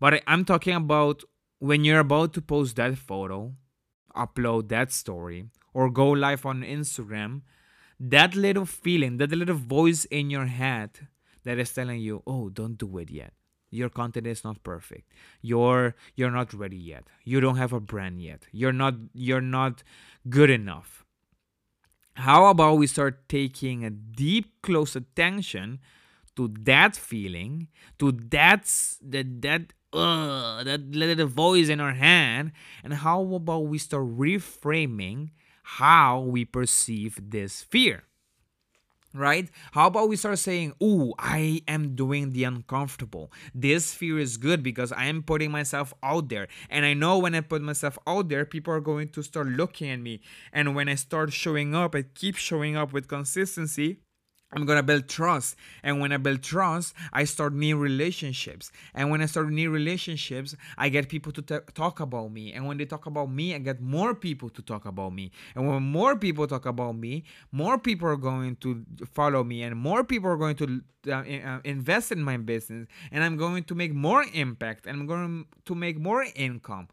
But I'm talking about when you're about to post that photo, upload that story, or go live on Instagram, that little feeling, that little voice in your head that is telling you, oh, don't do it yet. Your content is not perfect. You're you're not ready yet. You don't have a brand yet. You're not you're not good enough. How about we start taking a deep close attention to that feeling, to that that that uh, that little voice in our head, and how about we start reframing how we perceive this fear? right? How about we start saying, "Ooh, I am doing the uncomfortable. This fear is good because I am putting myself out there. And I know when I put myself out there, people are going to start looking at me. And when I start showing up, I keep showing up with consistency, I'm gonna build trust. And when I build trust, I start new relationships. And when I start new relationships, I get people to t- talk about me. And when they talk about me, I get more people to talk about me. And when more people talk about me, more people are going to follow me, and more people are going to uh, uh invest in my business. And I'm going to make more impact, and I'm going to make more income.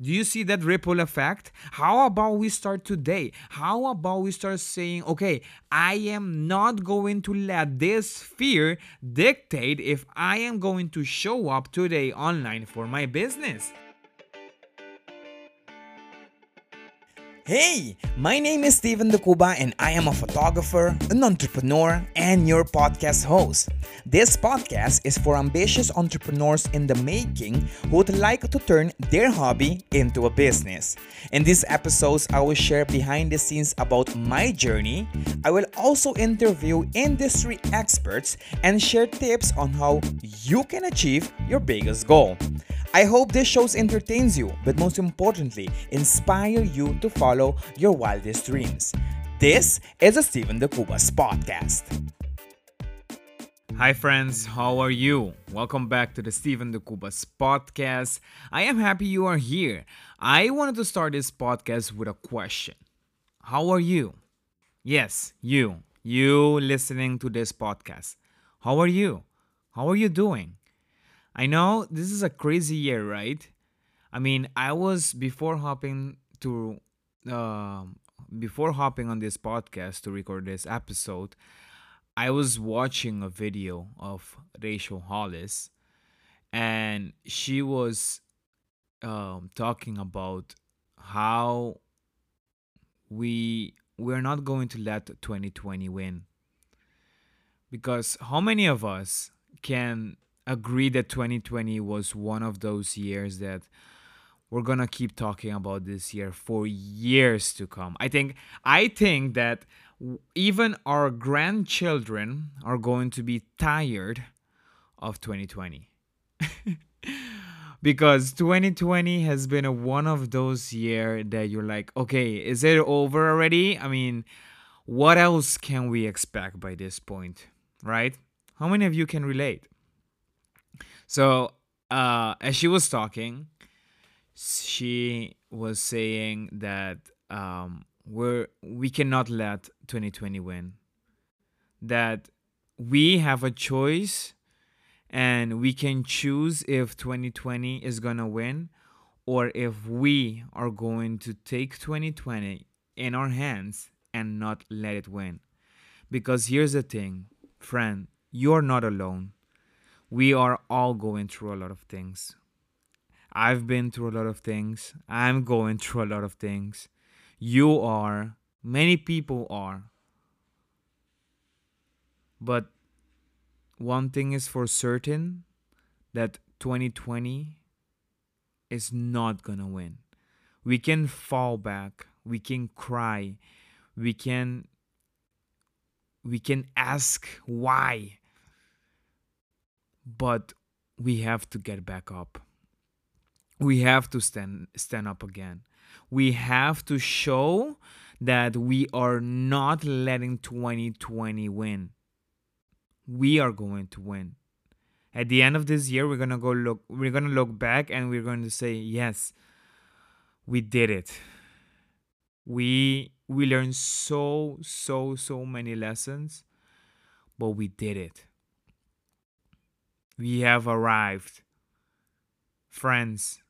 Do you see that ripple effect? How about we start today? How about we start saying, okay, I am not going to let this fear dictate if I am going to show up today online for my business? Hey, my name is Steven Decuba and I am a photographer, an entrepreneur, and your podcast host. This podcast is for ambitious entrepreneurs in the making who would like to turn their hobby into a business. In these episodes, I will share behind the scenes about my journey. I will also interview industry experts and share tips on how you can achieve your biggest goal. I hope this show entertains you, but most importantly, inspire you to follow your wildest dreams. This is a Steven Decuba's podcast. Hi friends, how are you? Welcome back to the Steven Decuba's podcast. I am happy you are here. I wanted to start this podcast with a question. How are you? Yes, you. You listening to this podcast. How are you? How are you doing? I know this is a crazy year, right? I mean, I was before hopping to uh, before hopping on this podcast to record this episode, I was watching a video of Rachel Hollis, and she was um, talking about how we we're not going to let 2020 win. Because how many of us can agree that 2020 was one of those years that we're gonna keep talking about this year for years to come. I think I think that even our grandchildren are going to be tired of 2020. because 2020 has been a one of those year that you're like, okay, is it over already? I mean, what else can we expect by this point, right? How many of you can relate? So, uh, as she was talking, she was saying that um, we're we cannot let 2020 win. That we have a choice, and we can choose if 2020 is gonna win, or if we are going to take 2020 in our hands and not let it win. Because here's the thing, friend, you're not alone we are all going through a lot of things. I've been through a lot of things. I'm going through a lot of things. You are. Many people are. But one thing is for certain that 2020 is not going to win. We can fall back. We can cry. We can we can ask why but we have to get back up we have to stand stand up again. We have to show that we are not letting 2020 win. We are going to win. At the end of this year we're going to go look we're to look back and we're going to say yes we did it. We we learned so so so many lessons but we did it. We have arrived. Friends,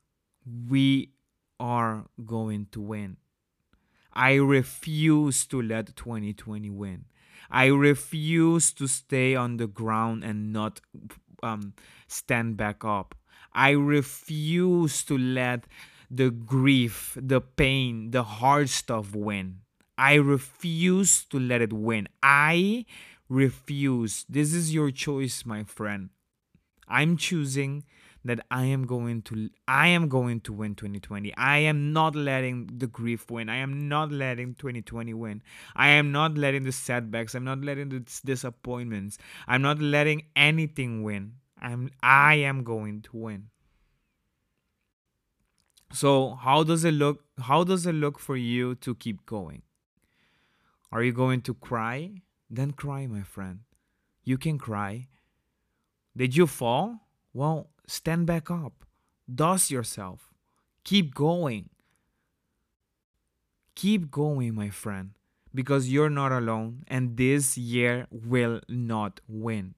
we are going to win. I refuse to let 2020 win. I refuse to stay on the ground and not um, stand back up. I refuse to let the grief, the pain, the hard stuff win. I refuse to let it win. I refuse. This is your choice, my friend. I'm choosing that I am going to I am going to win 2020. I am not letting the grief win. I am not letting 2020 win. I am not letting the setbacks. I'm not letting the disappointments. I'm not letting anything win. I'm I am going to win. So, how does it look how does it look for you to keep going? Are you going to cry? Then cry, my friend. You can cry. Did you fall? Well, stand back up. Dust yourself. Keep going. Keep going, my friend, because you're not alone and this year will not win.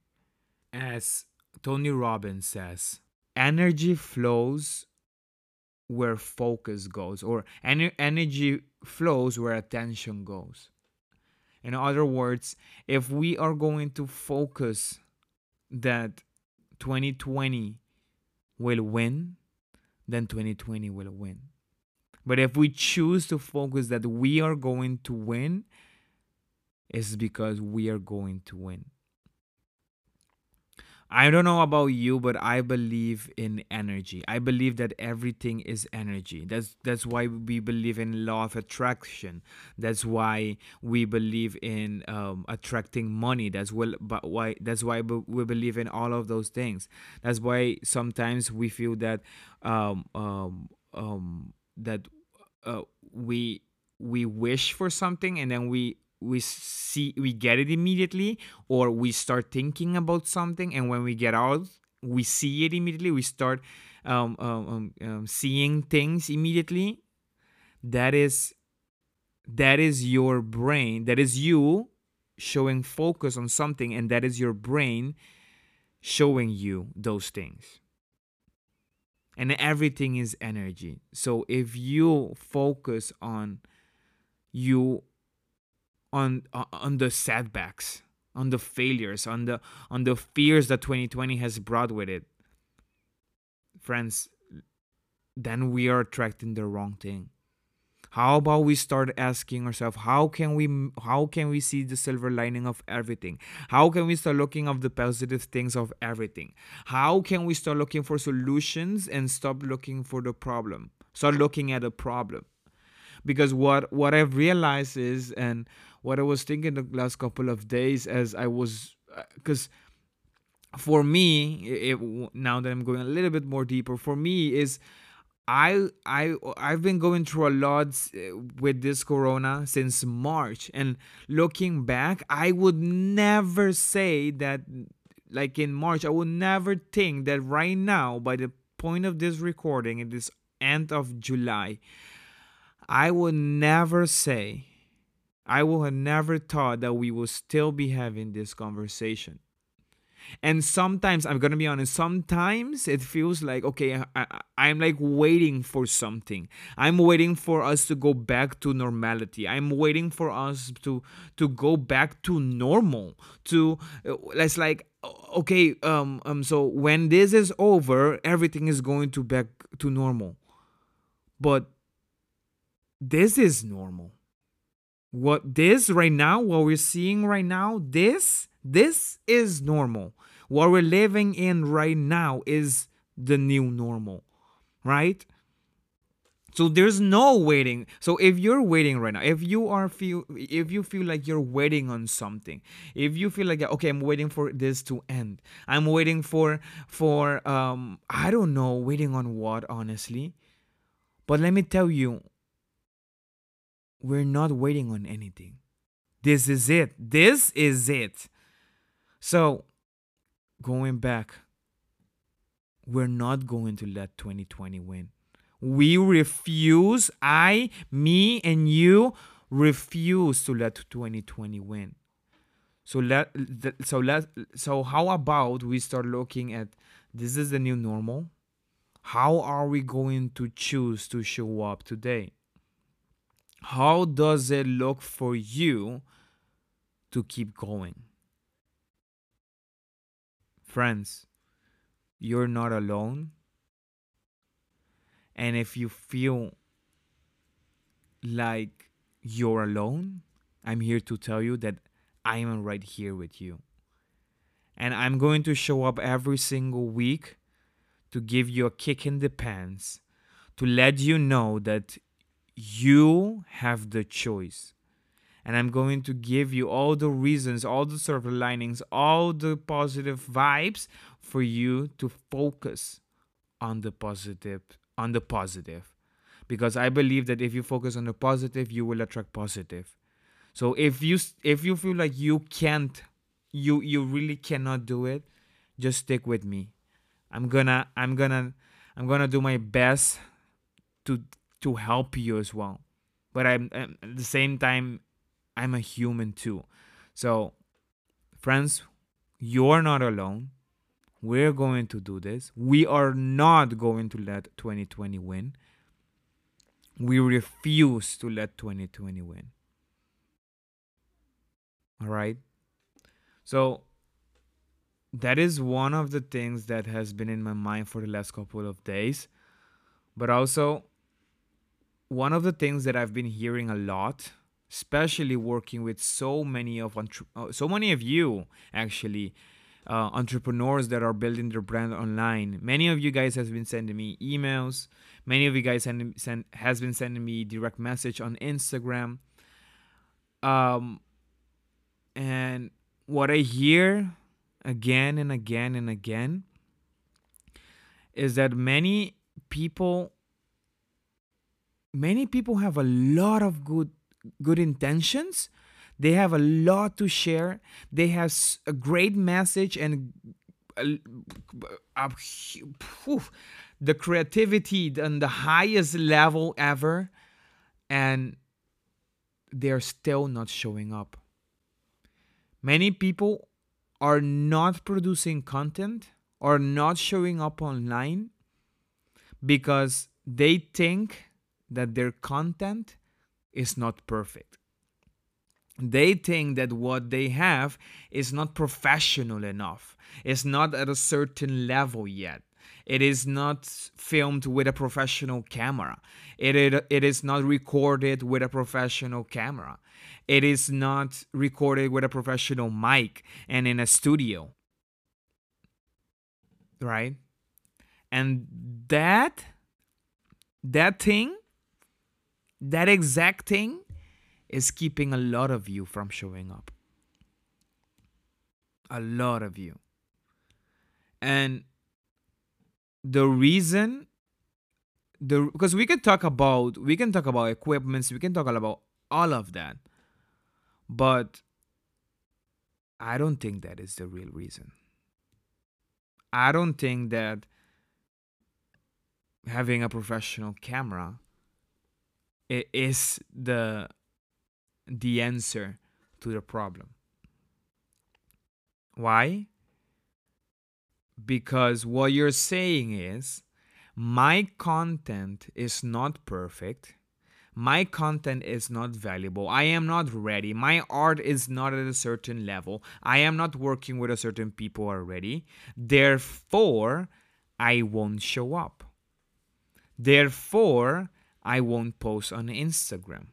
As Tony Robbins says, energy flows where focus goes, or ener- energy flows where attention goes. In other words, if we are going to focus that 2020 will win, then 2020 will win. But if we choose to focus that we are going to win, it's because we are going to win. I don't know about you, but I believe in energy. I believe that everything is energy. That's that's why we believe in law of attraction. That's why we believe in um, attracting money. That's well, but why that's why we believe in all of those things. That's why sometimes we feel that um, um, um, that uh, we we wish for something and then we we see we get it immediately or we start thinking about something and when we get out we see it immediately we start um, um, um, um, seeing things immediately that is that is your brain that is you showing focus on something and that is your brain showing you those things. And everything is energy. So if you focus on you on uh, on the setbacks, on the failures, on the on the fears that 2020 has brought with it. Friends, then we are attracting the wrong thing. How about we start asking ourselves how can we how can we see the silver lining of everything? How can we start looking of the positive things of everything? How can we start looking for solutions and stop looking for the problem? Start looking at the problem. Because what what I've realized is and what I was thinking the last couple of days as I was because uh, for me it, now that I'm going a little bit more deeper for me is I I I've been going through a lot uh, with this corona since March. And looking back I would never say that like in March I would never think that right now by the point of this recording at this end of July I would never say I would have never thought that we would still be having this conversation. And sometimes, I'm gonna be honest, sometimes it feels like, okay, I, am like waiting for something. I'm waiting for us to go back to normality. I'm waiting for us to to go back to normal. To it's like, okay, um, um, so when this is over, everything is going to back to normal. But this is normal what this right now what we're seeing right now this this is normal. What we're living in right now is the new normal right? So there's no waiting. So if you're waiting right now if you are feel if you feel like you're waiting on something if you feel like okay i'm waiting for this to end. I'm waiting for for um i don't know waiting on what honestly. But let me tell you we're not waiting on anything. This is it. This is it. So, going back, we're not going to let 2020 win. We refuse, I, me, and you refuse to let 2020 win. So let so let so how about we start looking at this is the new normal. How are we going to choose to show up today? How does it look for you to keep going? Friends, you're not alone. And if you feel like you're alone, I'm here to tell you that I am right here with you. And I'm going to show up every single week to give you a kick in the pants, to let you know that you have the choice. And I'm going to give you all the reasons, all the silver linings, all the positive vibes for you to focus on the positive, on the positive. Because I believe that if you focus on the positive, you will attract positive. So if you if you feel like you can't you you really cannot do it, just stick with me. I'm gonna I'm gonna I'm gonna do my best to to help you as well. But I'm at the same time I'm a human too. So friends, you're not alone. We're going to do this. We are not going to let 2020 win. We refuse to let 2020 win. All right. So that is one of the things that has been in my mind for the last couple of days. But also, one of the things that I've been hearing a lot, especially working with so many of entre- uh, so many of you actually uh, entrepreneurs that are building their brand online. Many of you guys has been sending me emails. Many of you guys send, send has been sending me direct message on Instagram. Um, and what I hear again and again and again is that many people many people have a lot of good good intentions. They have a lot to share. They have a great message and a, a, a, the creativity on the highest level ever and they're still not showing up. Many people are not producing content or not showing up online because they think that their content is not perfect. They think that what they have is not professional enough, it's not at a certain level yet. It is not filmed with a professional camera. It, it, it is not recorded with a professional camera. It is not recorded with a professional mic and in a studio. Right? And that that thing that exact thing is keeping a lot of you from showing up. A lot of you. And the reason the because we can talk about we can talk about equipments, we can talk about all of that. But I don't think that is the real reason. I don't think that having a professional camera is the the answer to the problem. Why? Because what you're saying is my content is not perfect. My content is not valuable. I am not ready. My art is not at a certain level. I am not working with a certain people already. Therefore, I won't show up. Therefore, I won't post on Instagram.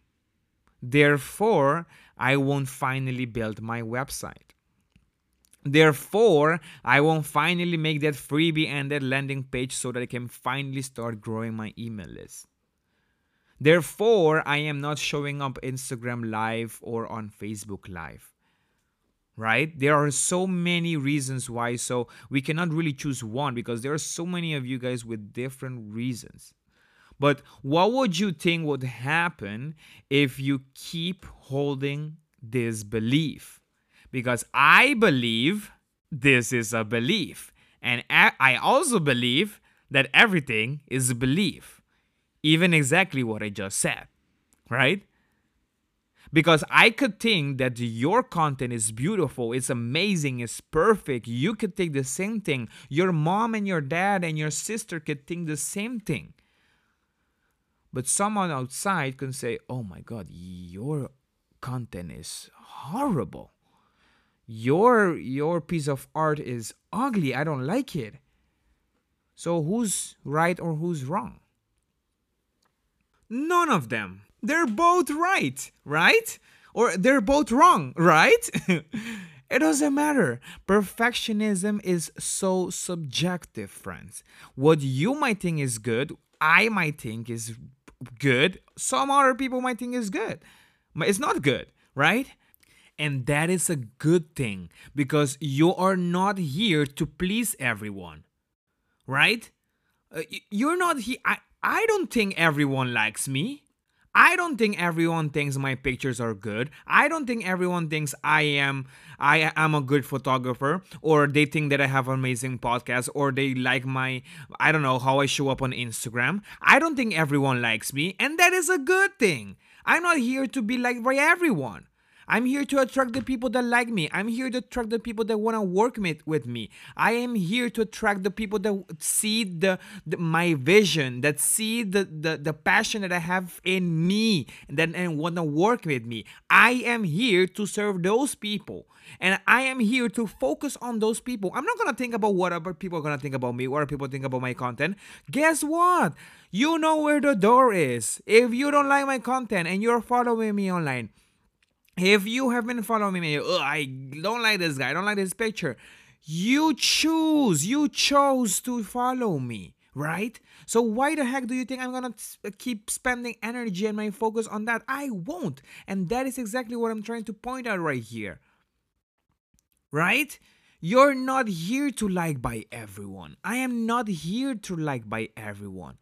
Therefore, I won't finally build my website. Therefore, I won't finally make that freebie and that landing page so that I can finally start growing my email list. Therefore, I am not showing up Instagram live or on Facebook live. Right? There are so many reasons why, so we cannot really choose one because there are so many of you guys with different reasons. But what would you think would happen if you keep holding this belief? Because I believe this is a belief. And I also believe that everything is a belief. Even exactly what I just said, right? Because I could think that your content is beautiful, it's amazing, it's perfect. You could think the same thing. Your mom and your dad and your sister could think the same thing. But someone outside can say, oh my God, your content is horrible. Your your piece of art is ugly. I don't like it. So who's right or who's wrong? None of them. They're both right, right? Or they're both wrong, right? it doesn't matter. Perfectionism is so subjective, friends. What you might think is good, I might think is good. Some other people might think is good. But it's not good, right? And that is a good thing because you are not here to please everyone, right? Uh, you're not here. I, I don't think everyone likes me. I don't think everyone thinks my pictures are good. I don't think everyone thinks I am I am a good photographer or they think that I have an amazing podcast or they like my I don't know how I show up on Instagram. I don't think everyone likes me and that is a good thing. I'm not here to be liked by everyone. I'm here to attract the people that like me. I'm here to attract the people that want to work with me. I am here to attract the people that see the, the my vision, that see the, the, the passion that I have in me, and that and want to work with me. I am here to serve those people. And I am here to focus on those people. I'm not gonna think about what other people are gonna think about me, what other people think about my content. Guess what? You know where the door is. If you don't like my content and you're following me online, if you have been following me, I don't like this guy, I don't like this picture. You choose, you chose to follow me, right? So why the heck do you think I'm gonna uh, keep spending energy and my focus on that? I won't. And that is exactly what I'm trying to point out right here. Right? You're not here to like by everyone. I am not here to like by everyone.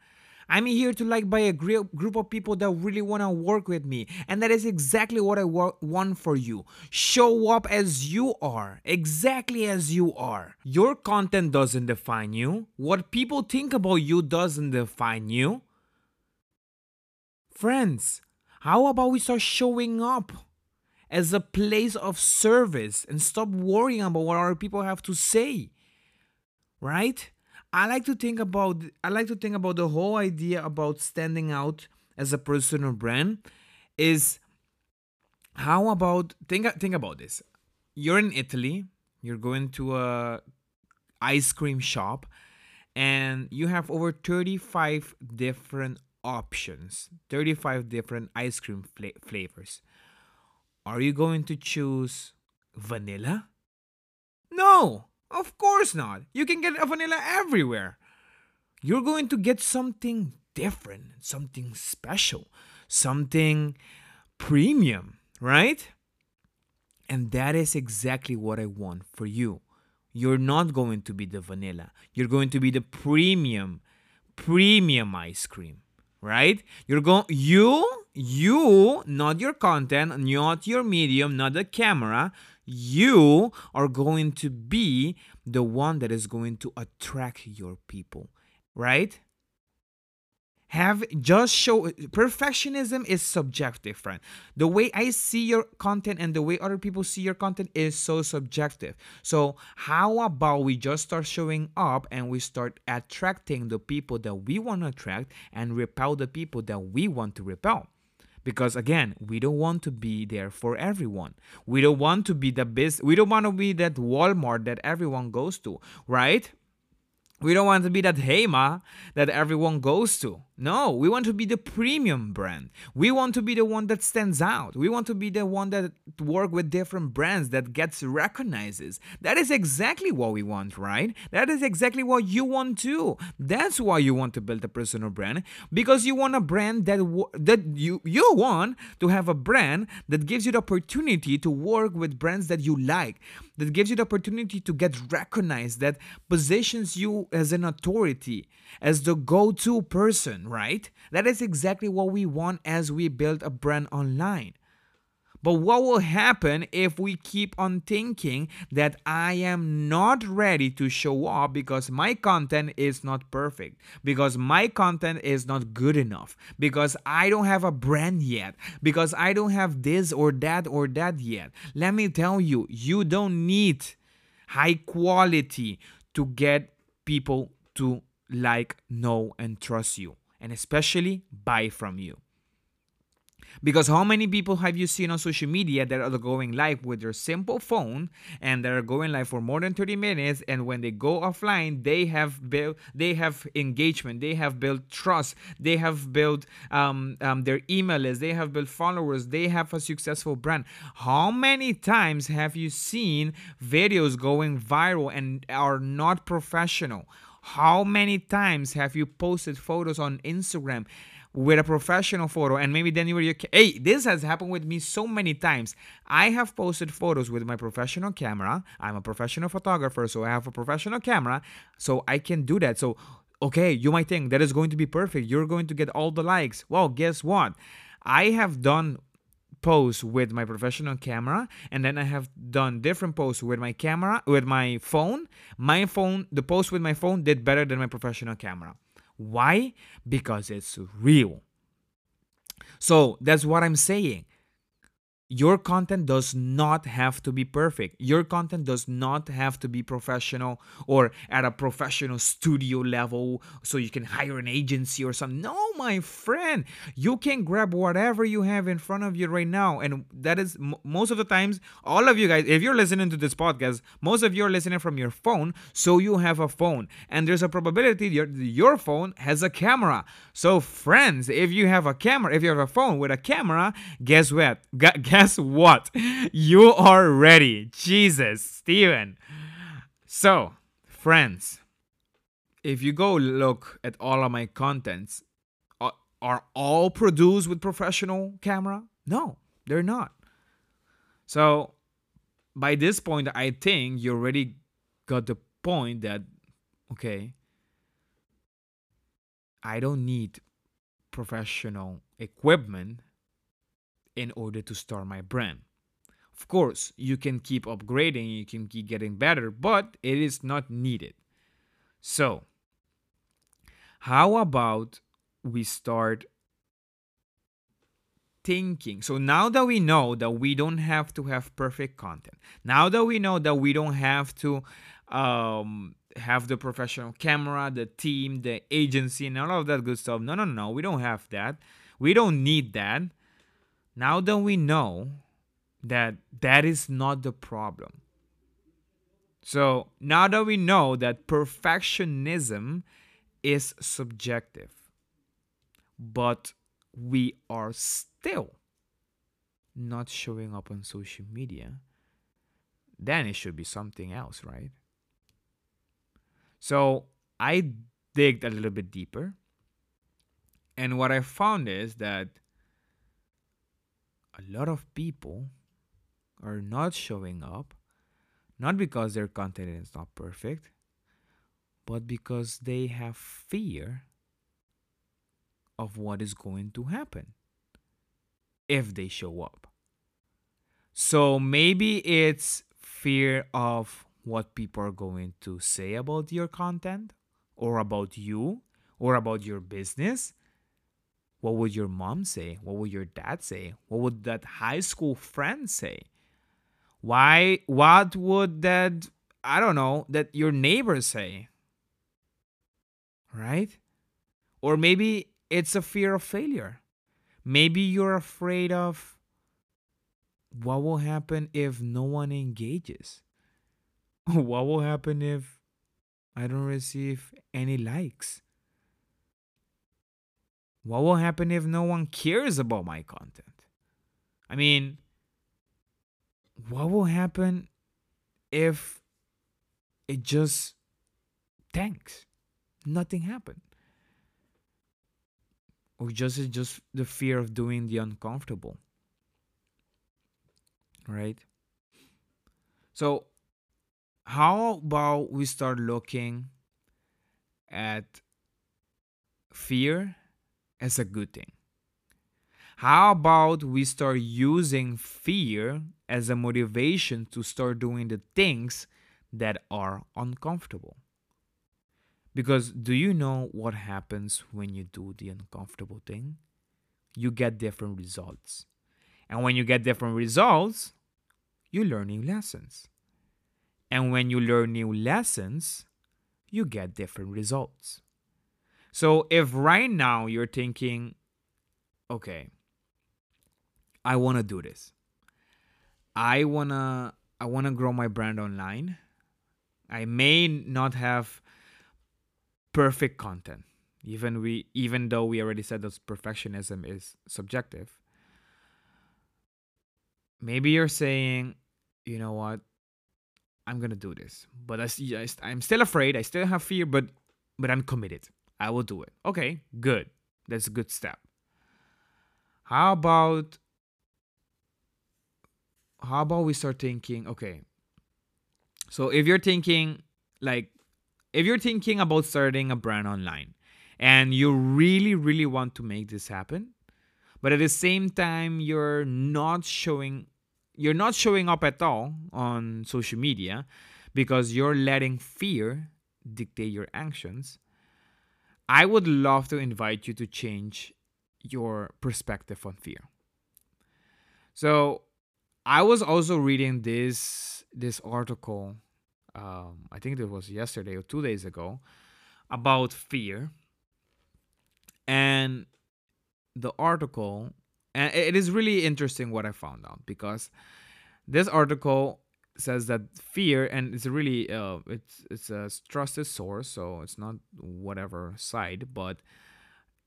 I'm here to like by a group of people that really want to work with me. And that is exactly what I want for you. Show up as you are, exactly as you are. Your content doesn't define you. What people think about you doesn't define you. Friends, how about we start showing up as a place of service and stop worrying about what other people have to say? Right? I like to think about I like to think about the whole idea about standing out as a personal brand is how about think think about this. You're in Italy, you're going to a ice cream shop and you have over 35 different options, 35 different ice cream fla- flavors. Are you going to choose vanilla? No. Of course not. You can get a vanilla everywhere. You're going to get something different, something special, something premium, right? And that is exactly what I want for you. You're not going to be the vanilla. You're going to be the premium, premium ice cream, right? You're going you you not your content, not your medium, not the camera you are going to be the one that is going to attract your people, right? Have just show perfectionism is subjective, friend. The way I see your content and the way other people see your content is so subjective. So, how about we just start showing up and we start attracting the people that we want to attract and repel the people that we want to repel? Because again we don't want to be there for everyone. We don't want to be the best we don't want to be that walmart that everyone goes to right we don't want to be that Hema that everyone goes to. No, we want to be the premium brand. We want to be the one that stands out. We want to be the one that work with different brands that gets recognizes. That is exactly what we want, right? That is exactly what you want too. That's why you want to build a personal brand because you want a brand that that you you want to have a brand that gives you the opportunity to work with brands that you like that gives you the opportunity to get recognized, that positions you as an authority, as the go to person, right? That is exactly what we want as we build a brand online. But what will happen if we keep on thinking that I am not ready to show up because my content is not perfect, because my content is not good enough, because I don't have a brand yet, because I don't have this or that or that yet? Let me tell you, you don't need high quality to get people to like, know, and trust you, and especially buy from you. Because how many people have you seen on social media that are going live with their simple phone and they're going live for more than 30 minutes? And when they go offline they have built they have engagement they have built trust they have built um, um, their email list they have built followers they have a successful brand. How many times have you seen videos going viral and are not professional? How many times have you posted photos on instagram with a professional photo and maybe then you were your hey this has happened with me so many times. I have posted photos with my professional camera. I'm a professional photographer so i have a professional camera so i can do that. So okay you might think that is going to be perfect. You're going to get all the likes. Well guess what? I have done posts with my professional camera and then i have done different posts with my camera with my phone. My phone the post with my phone did better than my professional camera why? Because it's real. So that's what I'm saying. Your content does not have to be perfect. Your content does not have to be professional or at a professional studio level so you can hire an agency or something. No, my friend. You can grab whatever you have in front of you right now. And that is m- most of the times, all of you guys, if you're listening to this podcast, most of you are listening from your phone. So you have a phone. And there's a probability your, your phone has a camera. So, friends, if you have a camera, if you have a phone with a camera, guess what? Guess what? You are ready. Jesus, Steven. So, friends, if you go look at all of my contents, are, are all produced with professional camera? No, they're not. So, by this point, I think you already got the point that, okay, I don't need professional equipment in order to start my brand. Of course, you can keep upgrading, you can keep getting better, but it is not needed. So, how about we start thinking? So, now that we know that we don't have to have perfect content, now that we know that we don't have to um, have the professional camera, the team, the agency, and all of that good stuff. No, no, no, we don't have that. We don't need that now that we know that that is not the problem. So now that we know that perfectionism is subjective, but we are still not showing up on social media, then it should be something else, right? So I digged a little bit deeper. And what I found is that a lot of people are not showing up not because their content is not perfect but because they have fear of what is going to happen if they show up. So maybe it's fear of what people are going to say about your content or about you or about your business what would your mom say? What would your dad say? What would that high school friend say? Why what would that I don't know, that your neighbors say? Right? Or maybe it's a fear of failure. Maybe you're afraid of what will happen if no one engages? what will happen if I don't receive any likes? What will happen if no one cares about my content? I mean, what will happen if it just tanks? Nothing happened. Or just it's just the fear of doing the uncomfortable. Right? So how about we start looking at fear as a good thing. How about we start using fear as a motivation to start doing the things that are uncomfortable? Because do you know what happens when you do the uncomfortable thing? You get different results. And when you get different results, you learn new lessons. And when you learn new lessons, you get different results. So if right now you're thinking, okay, I want to do this. I want to I want to grow my brand online. I may not have perfect content. Even we even though we already said that perfectionism is subjective. Maybe you're saying, you know what? I'm going to do this. But I, I'm still afraid. I still have fear, but but I'm committed. I will do it. Okay, good. That's a good step. How about how about we start thinking, okay. So if you're thinking like if you're thinking about starting a brand online and you really really want to make this happen, but at the same time you're not showing you're not showing up at all on social media because you're letting fear dictate your actions, I would love to invite you to change your perspective on fear. So, I was also reading this this article. Um, I think it was yesterday or two days ago about fear, and the article, and it is really interesting what I found out because this article says that fear, and it's really uh, it's it's a trusted source, so it's not whatever side, but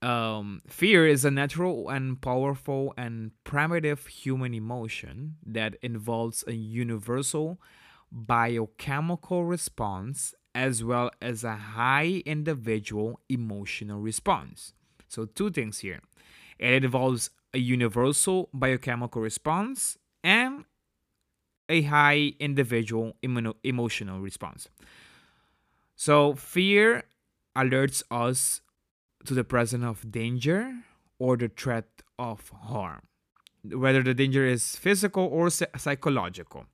um, fear is a natural and powerful and primitive human emotion that involves a universal biochemical response as well as a high individual emotional response. So, two things here it involves a universal biochemical response and a high individual immuno- emotional response. So, fear alerts us to the presence of danger or the threat of harm, whether the danger is physical or psychological.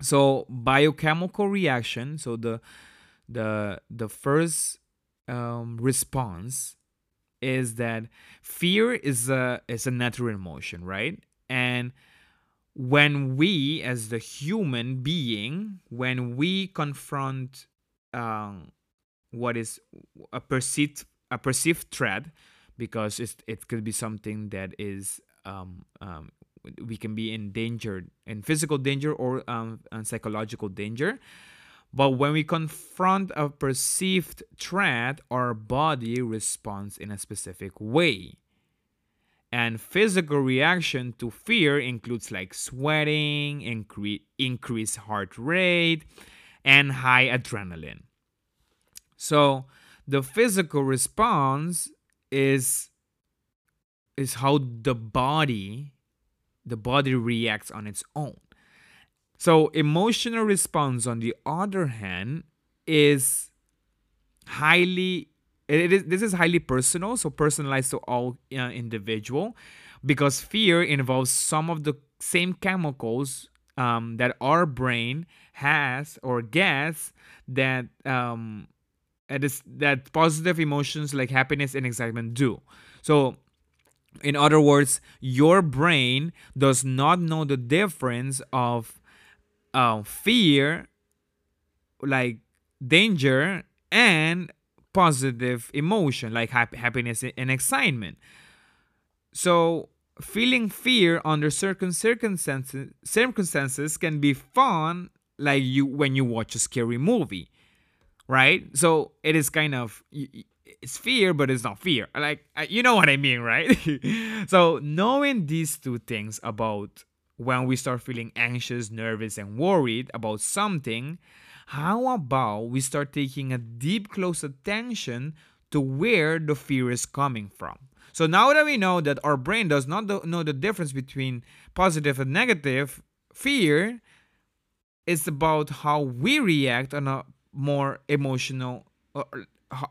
So, biochemical reaction. So the the the first um, response is that fear is a is a natural emotion, right? And when we as the human being when we confront um, what is a perceived a perceived threat because it could be something that is um, um, we can be in danger in physical danger or um, psychological danger. But when we confront a perceived threat our body responds in a specific way and physical reaction to fear includes like sweating, incre- increased heart rate, and high adrenaline. So the physical response is is how the body the body reacts on its own. So emotional response on the other hand is highly it is this is highly personal so personalized to all uh, individual because fear involves some of the same chemicals um, that our brain has or gets that um, that positive emotions like happiness and excitement do. So in other words your brain does not know the difference of uh, fear like danger and positive emotion like happiness and excitement. So, feeling fear under certain circumstances circumstances can be fun like you when you watch a scary movie. Right? So, it is kind of it's fear but it's not fear. Like uh, you know what I mean, right? so, knowing these two things about when we start feeling anxious, nervous and worried about something how about we start taking a deep, close attention to where the fear is coming from? So now that we know that our brain does not know the difference between positive and negative, fear is about how we react on a more emotional,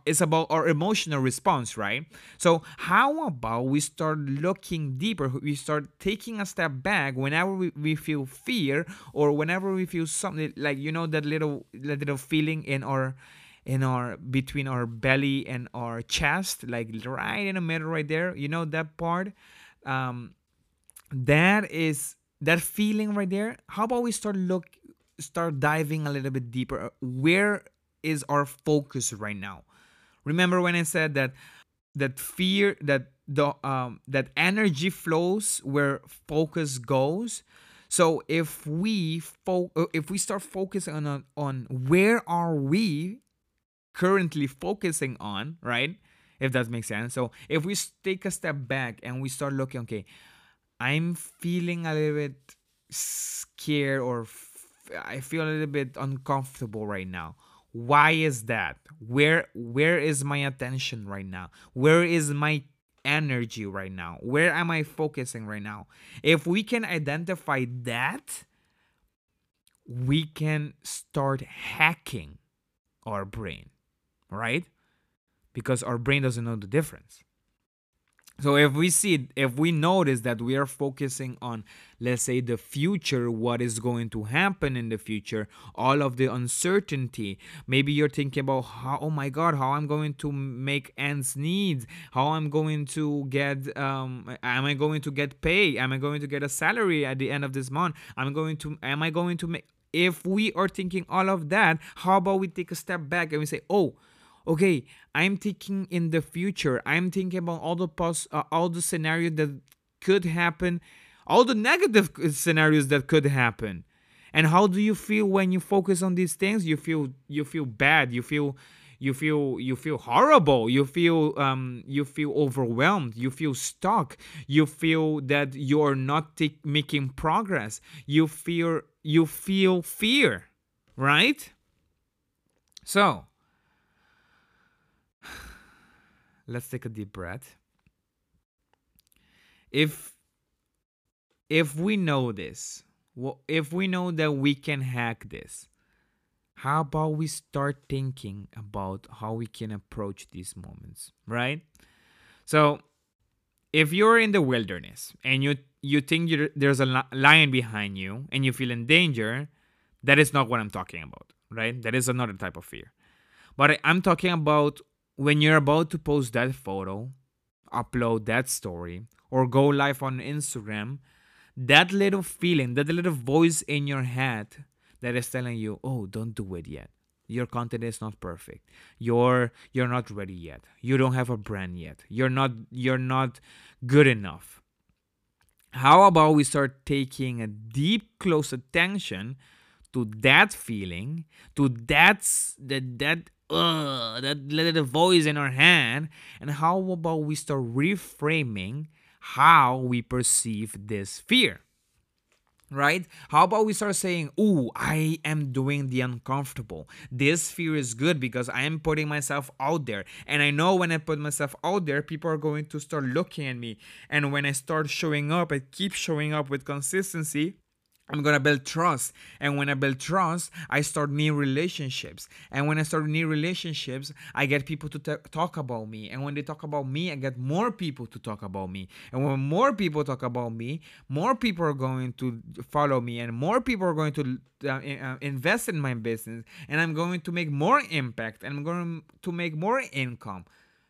it's about our emotional response right? So how about we start looking deeper? We start taking a step back whenever we, we feel fear or whenever we feel something like you know that little that little feeling in our in our between our belly and our chest like right in the middle right there you know that part? Um that is that feeling right there how about we start look start diving a little bit deeper? Where is our focus right now remember when i said that that fear that the um that energy flows where focus goes? So if we fo- if we start focusing on on where are we currently focusing on right? If that makes sense. So if we take a step back and we start looking okay i'm feeling a little bit scared or f- i feel a little bit uncomfortable right now why is that? Where where is my attention right now? Where is my energy right now? Where am i focusing right now? If we can identify that we can start hacking our brain right? Because our brain doesn't know the difference so if we see if we notice that we are focusing on let's say the future what is going to happen in the future all of the uncertainty maybe you're thinking about how oh my god how i'm going to make ends meet how i'm going to get um am i going to get pay am i going to get a salary at the end of this month? I'm going to am i going to make if we are thinking all of that how about we take a step back and we say oh okay i'm thinking in the future. I'm thinking about all the pos- uh, all the scenarios that could happen all the negative scenarios that could happen. And how do you feel when you focus on these things? You feel you feel bad. You feel you feel you feel horrible. You feel um you feel overwhelmed. You feel stuck. You feel that you're not t- making progress. You feel you feel fear right? So let's take a deep breath. If if we know this if we know that we can hack this how about we start thinking about how we can approach these moments right? So if you're in the wilderness and you you think there's a lion behind you and you feel in danger that is not what i'm talking about right? That is another type of fear. But i'm talking about when you're about to post that photo, upload that story, or go live on Instagram, that little feeling, that little voice in your head that is telling you, "Oh, don't do it yet. Your content is not perfect. You're you're not ready yet. You don't have a brand yet. You're not you're not good enough." How about we start taking a deep close attention to that feeling, to that that that uh, that little voice in our head. And how about we start reframing how we perceive this fear? Right? How about we start saying, Oh, I am doing the uncomfortable. This fear is good because I am putting myself out there. And I know when I put myself out there, people are going to start looking at me. And when I start showing up, I keep showing up with consistency I'm gonna build trust. And when I build trust, I start new relationships. And when I start new relationships, I get people to t- talk about me. And when they talk about me, I get more people to talk about me. And when more people talk about me, more people are going to follow me, and more people are going to uh, uh invest in my business. And I'm going to make more impact, and I'm going to make more income.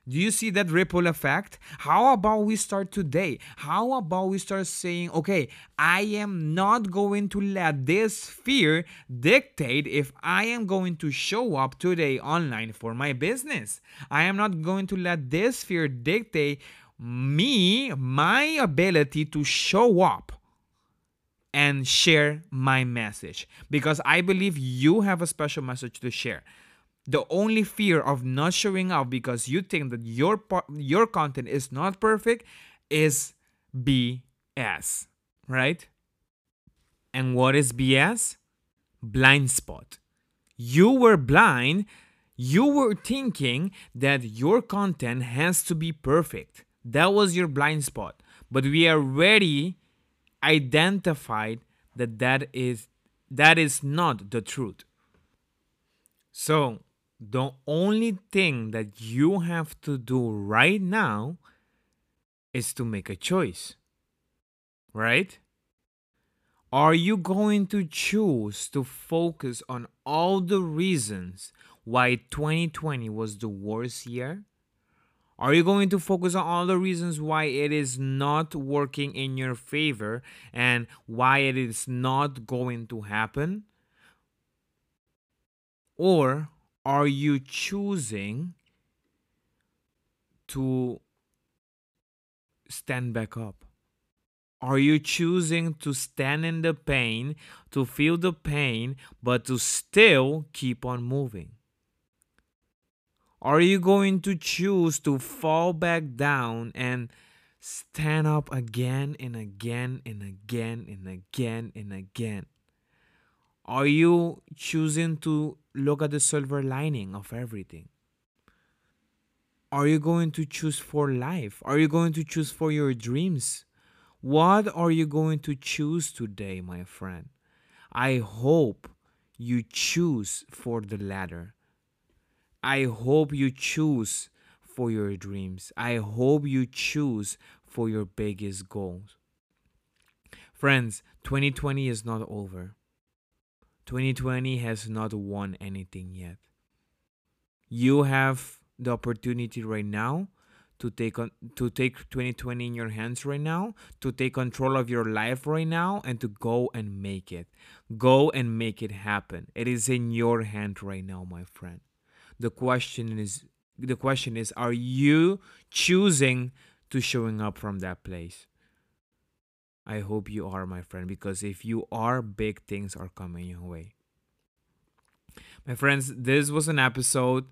Do you see that ripple effect? How about we start today? How about we start saying, okay, I am not going to let this fear dictate if I am going to show up today online for my business. I am not going to let this fear dictate me, my ability to show up and share my message because I believe you have a special message to share the only fear of not showing up because you think that your your content is not perfect is BS, right? And what is BS? Blind spot. You were blind. You were thinking that your content has to be perfect. That was your blind spot. But we already identified that that is that is not the truth. So, the only thing that you have to do right now is to make a choice. Right? Are you going to choose to focus on all the reasons why 2020 was the worst year? Are you going to focus on all the reasons why it is not working in your favor and why it is not going to happen? Or are you choosing to stand back up? Are you choosing to stand in the pain, to feel the pain, but to still keep on moving? Are you going to choose to fall back down and stand up again and again and again and again and again? Are you choosing to look at the silver lining of everything? Are you going to choose for life? Are you going to choose for your dreams? What are you going to choose today, my friend? I hope you choose for the latter. I hope you choose for your dreams. I hope you choose for your biggest goals. Friends, 2020 is not over. 2020 has not won anything yet. You have the opportunity right now to take on to take 2020 in your hands right now, to take control of your life right now and to go and make it. Go and make it happen. It is in your hand right now, my friend. The question is the question is are you choosing to showing up from that place? I hope you are, my friend, because if you are, big things are coming your way. My friends, this was an episode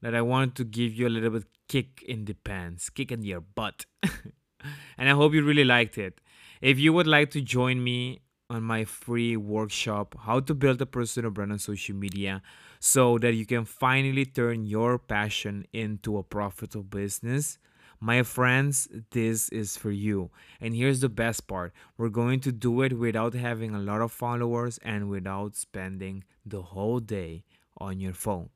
that I wanted to give you a little bit kick in the pants, kick in your butt. and I hope you really liked it. If you would like to join me on my free workshop, How to Build a Personal Brand on Social Media, so that you can finally turn your passion into a profitable business, my friends, this is for you. And here's the best part we're going to do it without having a lot of followers and without spending the whole day on your phone.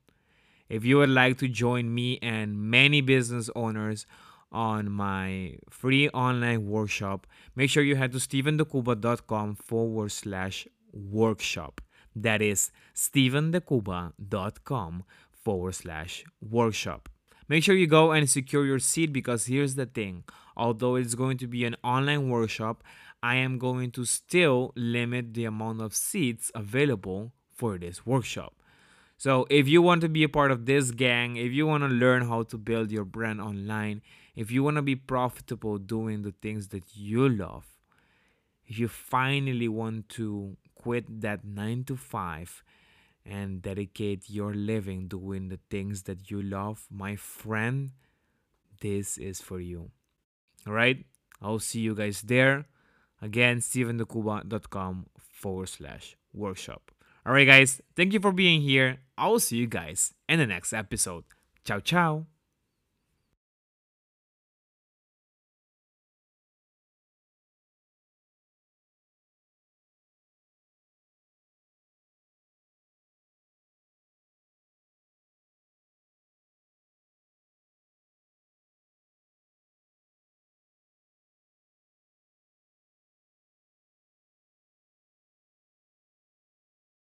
If you would like to join me and many business owners on my free online workshop, make sure you head to stevendecuba.com forward slash workshop. That is stevendecuba.com forward slash workshop. Make sure you go and secure your seat because here's the thing although it's going to be an online workshop, I am going to still limit the amount of seats available for this workshop. So, if you want to be a part of this gang, if you want to learn how to build your brand online, if you want to be profitable doing the things that you love, if you finally want to quit that 9 to 5 and dedicate your living doing the things that you love, my friend, this is for you. All right? I'll see you guys there. Again, stevendecuba.com forward slash workshop. All right, guys, thank you for being here. I will see you guys in the next episode. Ciao, ciao.